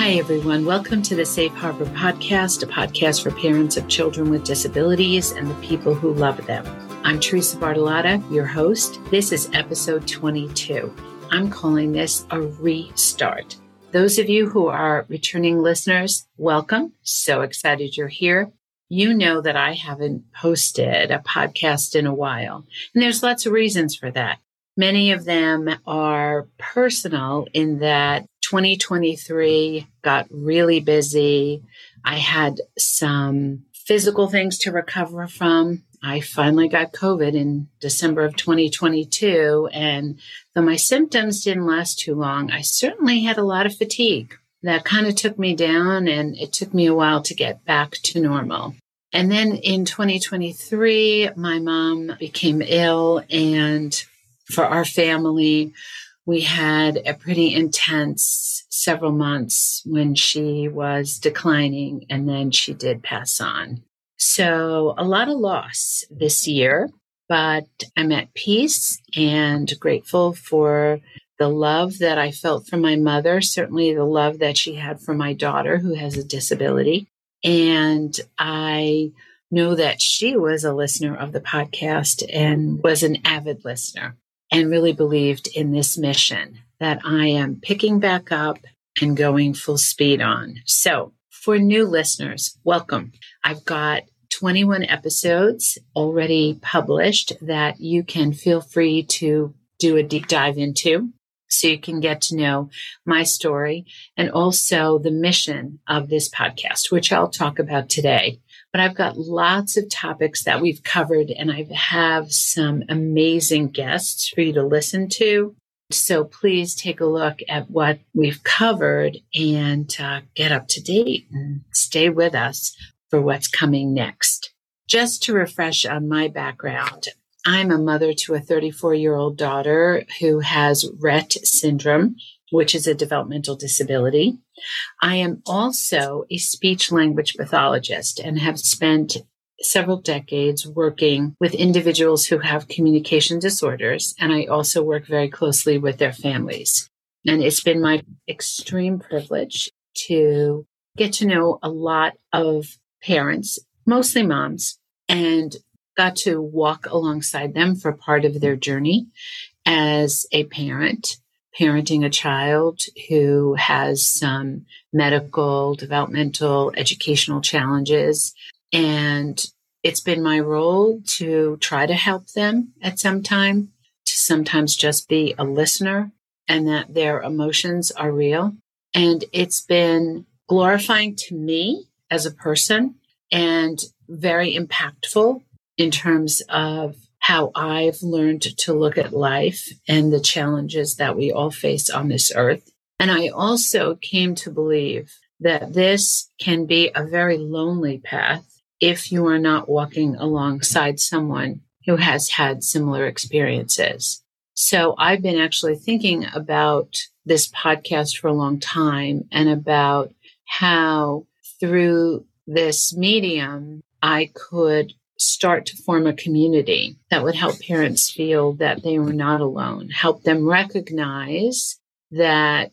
Hi, everyone. Welcome to the Safe Harbor Podcast, a podcast for parents of children with disabilities and the people who love them. I'm Theresa Bartolotta, your host. This is episode 22. I'm calling this a restart. Those of you who are returning listeners, welcome. So excited you're here. You know that I haven't posted a podcast in a while, and there's lots of reasons for that. Many of them are personal in that 2023 got really busy. I had some physical things to recover from. I finally got COVID in December of 2022. And though my symptoms didn't last too long, I certainly had a lot of fatigue that kind of took me down and it took me a while to get back to normal. And then in 2023, my mom became ill and for our family, we had a pretty intense several months when she was declining and then she did pass on. So a lot of loss this year, but I'm at peace and grateful for the love that I felt from my mother, certainly the love that she had for my daughter who has a disability. And I know that she was a listener of the podcast and was an avid listener and really believed in this mission that I am picking back up and going full speed on. So, for new listeners, welcome. I've got 21 episodes already published that you can feel free to do a deep dive into so you can get to know my story and also the mission of this podcast, which I'll talk about today but I've got lots of topics that we've covered and I have some amazing guests for you to listen to. So please take a look at what we've covered and uh, get up to date and stay with us for what's coming next. Just to refresh on my background, I'm a mother to a 34 year old daughter who has Rett syndrome, which is a developmental disability. I am also a speech language pathologist and have spent several decades working with individuals who have communication disorders. And I also work very closely with their families. And it's been my extreme privilege to get to know a lot of parents, mostly moms, and got to walk alongside them for part of their journey as a parent parenting a child who has some medical, developmental, educational challenges. And it's been my role to try to help them at some time, to sometimes just be a listener and that their emotions are real. And it's been glorifying to me as a person and very impactful in terms of how I've learned to look at life and the challenges that we all face on this earth. And I also came to believe that this can be a very lonely path if you are not walking alongside someone who has had similar experiences. So I've been actually thinking about this podcast for a long time and about how through this medium, I could start to form a community that would help parents feel that they were not alone, help them recognize that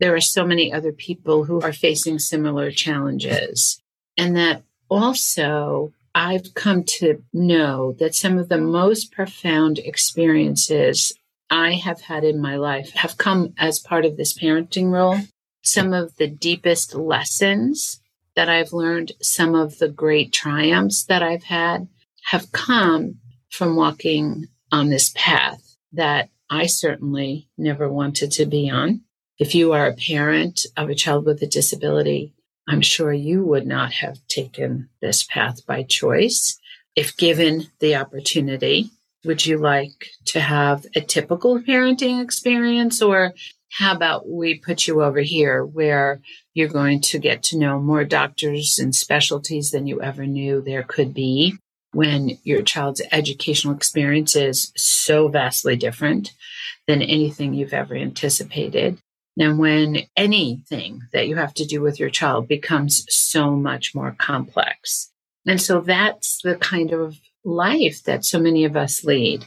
there are so many other people who are facing similar challenges. And that also I've come to know that some of the most profound experiences I have had in my life have come as part of this parenting role. Some of the deepest lessons that I've learned, some of the great triumphs that I've had have come from walking on this path that I certainly never wanted to be on. If you are a parent of a child with a disability, I'm sure you would not have taken this path by choice. If given the opportunity, would you like to have a typical parenting experience or how about we put you over here where you're going to get to know more doctors and specialties than you ever knew there could be when your child's educational experience is so vastly different than anything you've ever anticipated. And when anything that you have to do with your child becomes so much more complex. And so that's the kind of life that so many of us lead.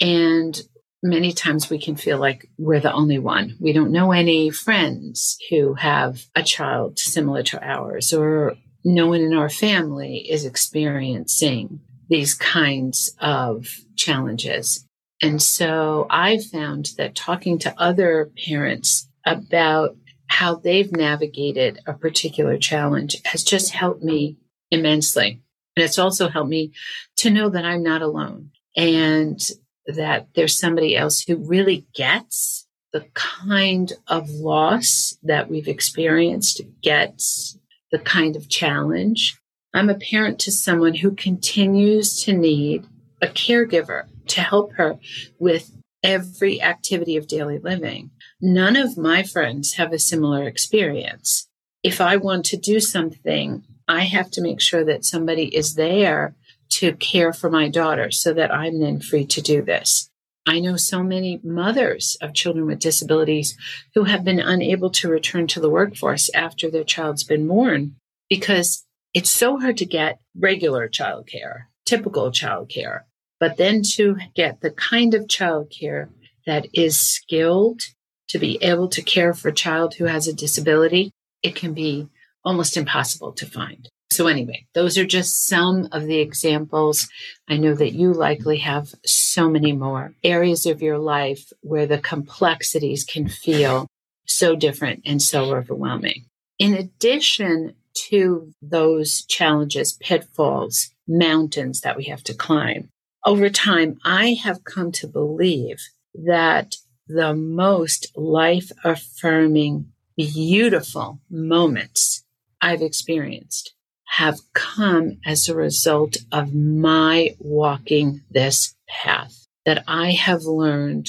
And many times we can feel like we're the only one. We don't know any friends who have a child similar to ours, or no one in our family is experiencing these kinds of challenges. And so I found that talking to other parents about how they've navigated a particular challenge has just helped me immensely. And it's also helped me to know that I'm not alone and that there's somebody else who really gets the kind of loss that we've experienced, gets the kind of challenge. I'm a parent to someone who continues to need a caregiver to help her with every activity of daily living. None of my friends have a similar experience. If I want to do something, I have to make sure that somebody is there to care for my daughter so that I'm then free to do this. I know so many mothers of children with disabilities who have been unable to return to the workforce after their child's been born because it's so hard to get regular childcare, typical childcare, but then to get the kind of childcare that is skilled to be able to care for a child who has a disability, it can be almost impossible to find. So, anyway, those are just some of the examples. I know that you likely have so many more areas of your life where the complexities can feel so different and so overwhelming. In addition to those challenges, pitfalls, mountains that we have to climb, over time, I have come to believe that the most life affirming, beautiful moments I've experienced have come as a result of my walking this path, that I have learned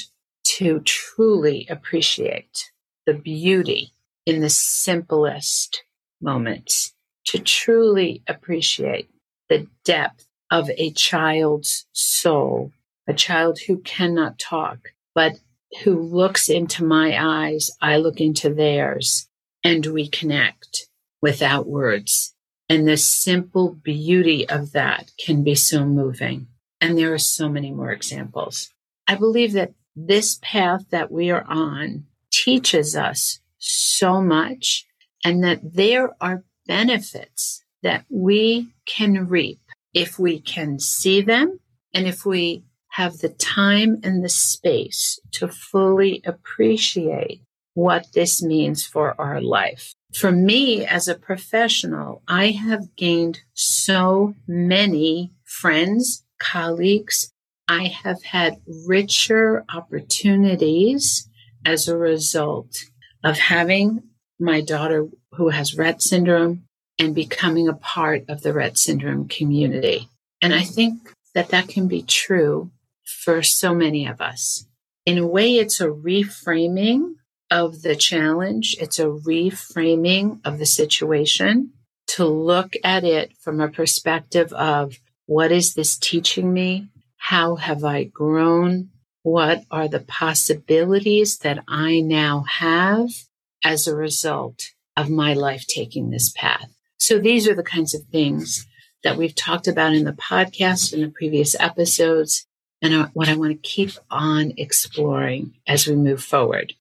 to truly appreciate the beauty in the simplest moments, to truly appreciate the depth of a child's soul, a child who cannot talk, but who looks into my eyes, I look into theirs, and we connect without words. And the simple beauty of that can be so moving. And there are so many more examples. I believe that this path that we are on teaches us so much and that there are benefits that we can reap if we can see them and if we have the time and the space to fully appreciate what this means for our life for me as a professional, I have gained so many friends, colleagues. I have had richer opportunities as a result of having my daughter who has Rett syndrome and becoming a part of the Rett syndrome community. And I think that that can be true for so many of us. In a way, it's a reframing of the challenge, it's a reframing of the situation to look at it from a perspective of what is this teaching me? How have I grown? What are the possibilities that I now have as a result of my life taking this path? So these are the kinds of things that we've talked about in the podcast in the previous episodes and what I want to keep on exploring as we move forward.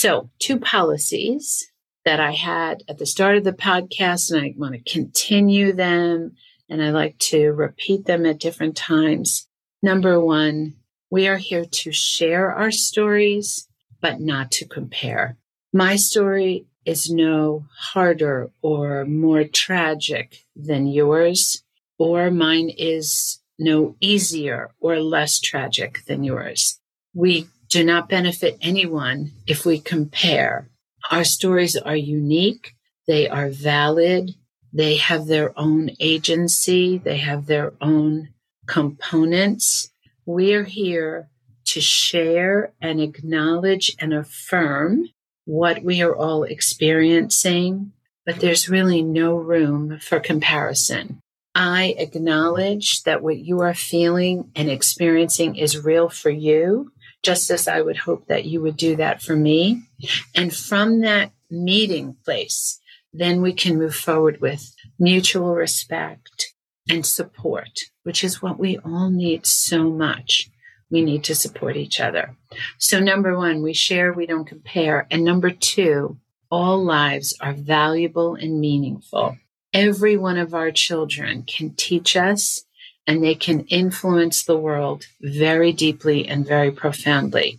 So, two policies that I had at the start of the podcast, and I want to continue them, and I like to repeat them at different times. Number one, we are here to share our stories, but not to compare. My story is no harder or more tragic than yours, or mine is no easier or less tragic than yours. We do not benefit anyone if we compare. Our stories are unique, they are valid, they have their own agency, they have their own components. We're here to share and acknowledge and affirm what we are all experiencing, but there's really no room for comparison. I acknowledge that what you are feeling and experiencing is real for you just as I would hope that you would do that for me. And from that meeting place, then we can move forward with mutual respect and support, which is what we all need so much. we need to support each other. So, number one, we share, we don't compare. And number two, all lives are valuable and meaningful. Every one of our children can teach us and they can influence the world very deeply and very profoundly.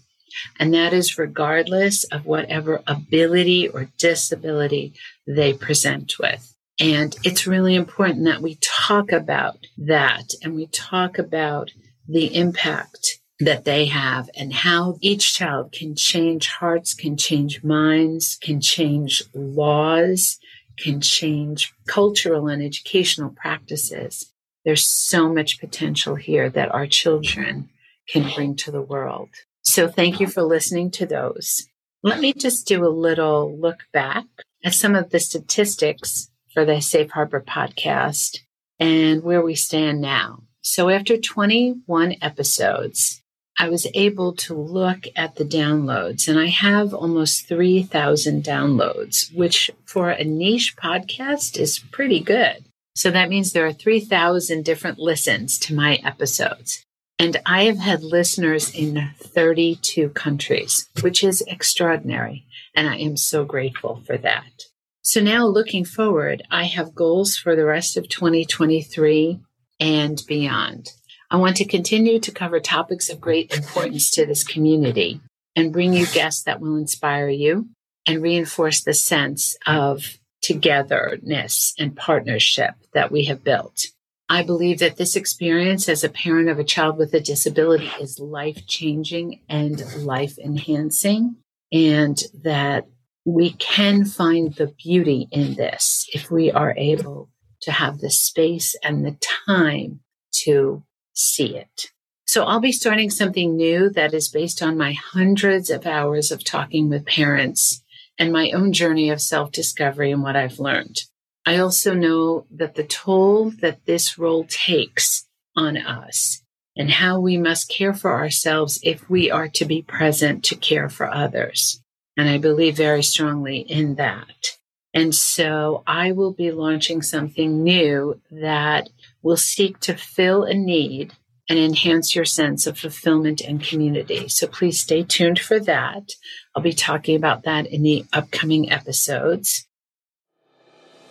And that is regardless of whatever ability or disability they present with. And it's really important that we talk about that and we talk about the impact that they have and how each child can change hearts, can change minds, can change laws, can change cultural and educational practices. There's so much potential here that our children can bring to the world. So thank you for listening to those. Let me just do a little look back at some of the statistics for the Safe Harbor podcast and where we stand now. So after 21 episodes, I was able to look at the downloads, and I have almost 3,000 downloads, which for a niche podcast is pretty good. So that means there are 3,000 different listens to my episodes. And I have had listeners in 32 countries, which is extraordinary. And I am so grateful for that. So now looking forward, I have goals for the rest of 2023 and beyond. I want to continue to cover topics of great importance to this community and bring you guests that will inspire you and reinforce the sense of togetherness and partnership that we have built. I believe that this experience as a parent of a child with a disability is life changing and life enhancing, and that we can find the beauty in this if we are able to have the space and the time to see it. So I'll be starting something new that is based on my hundreds of hours of talking with parents and my own journey of self discovery and what I've learned. I also know that the toll that this role takes on us and how we must care for ourselves if we are to be present to care for others. And I believe very strongly in that. And so I will be launching something new that will seek to fill a need and enhance your sense of fulfillment and community. So please stay tuned for that. I'll be talking about that in the upcoming episodes.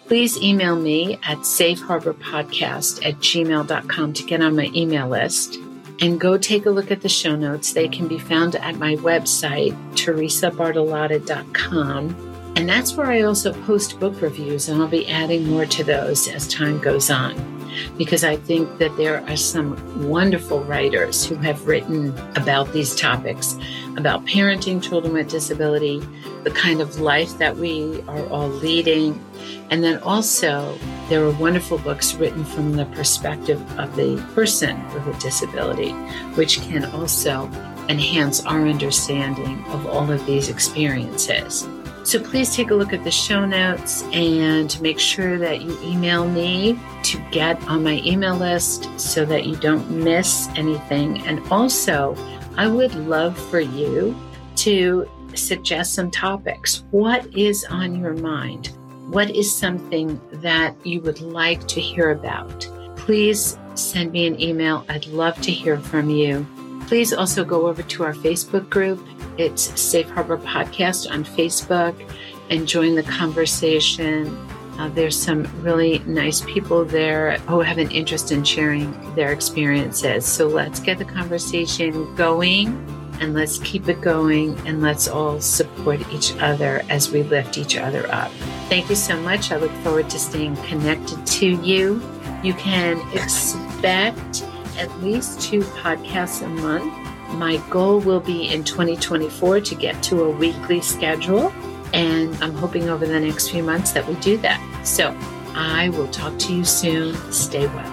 Please email me at safeharborpodcast at gmail.com to get on my email list and go take a look at the show notes. They can be found at my website, theresabartolotta.com. And that's where I also post book reviews, and I'll be adding more to those as time goes on because I think that there are some wonderful writers who have written about these topics about parenting children with disability, the kind of life that we are all leading. And then also, there are wonderful books written from the perspective of the person with a disability, which can also enhance our understanding of all of these experiences. So please take a look at the show notes and make sure that you email me to get on my email list so that you don't miss anything. And also, I would love for you to suggest some topics. What is on your mind? What is something that you would like to hear about? Please send me an email. I'd love to hear from you. Please also go over to our Facebook group it's Safe Harbor Podcast on Facebook and join the conversation. Uh, there's some really nice people there who have an interest in sharing their experiences. So let's get the conversation going and let's keep it going and let's all support each other as we lift each other up. Thank you so much. I look forward to staying connected to you. You can expect at least two podcasts a month my goal will be in 2024 to get to a weekly schedule. And I'm hoping over the next few months that we do that. So I will talk to you soon. Stay well.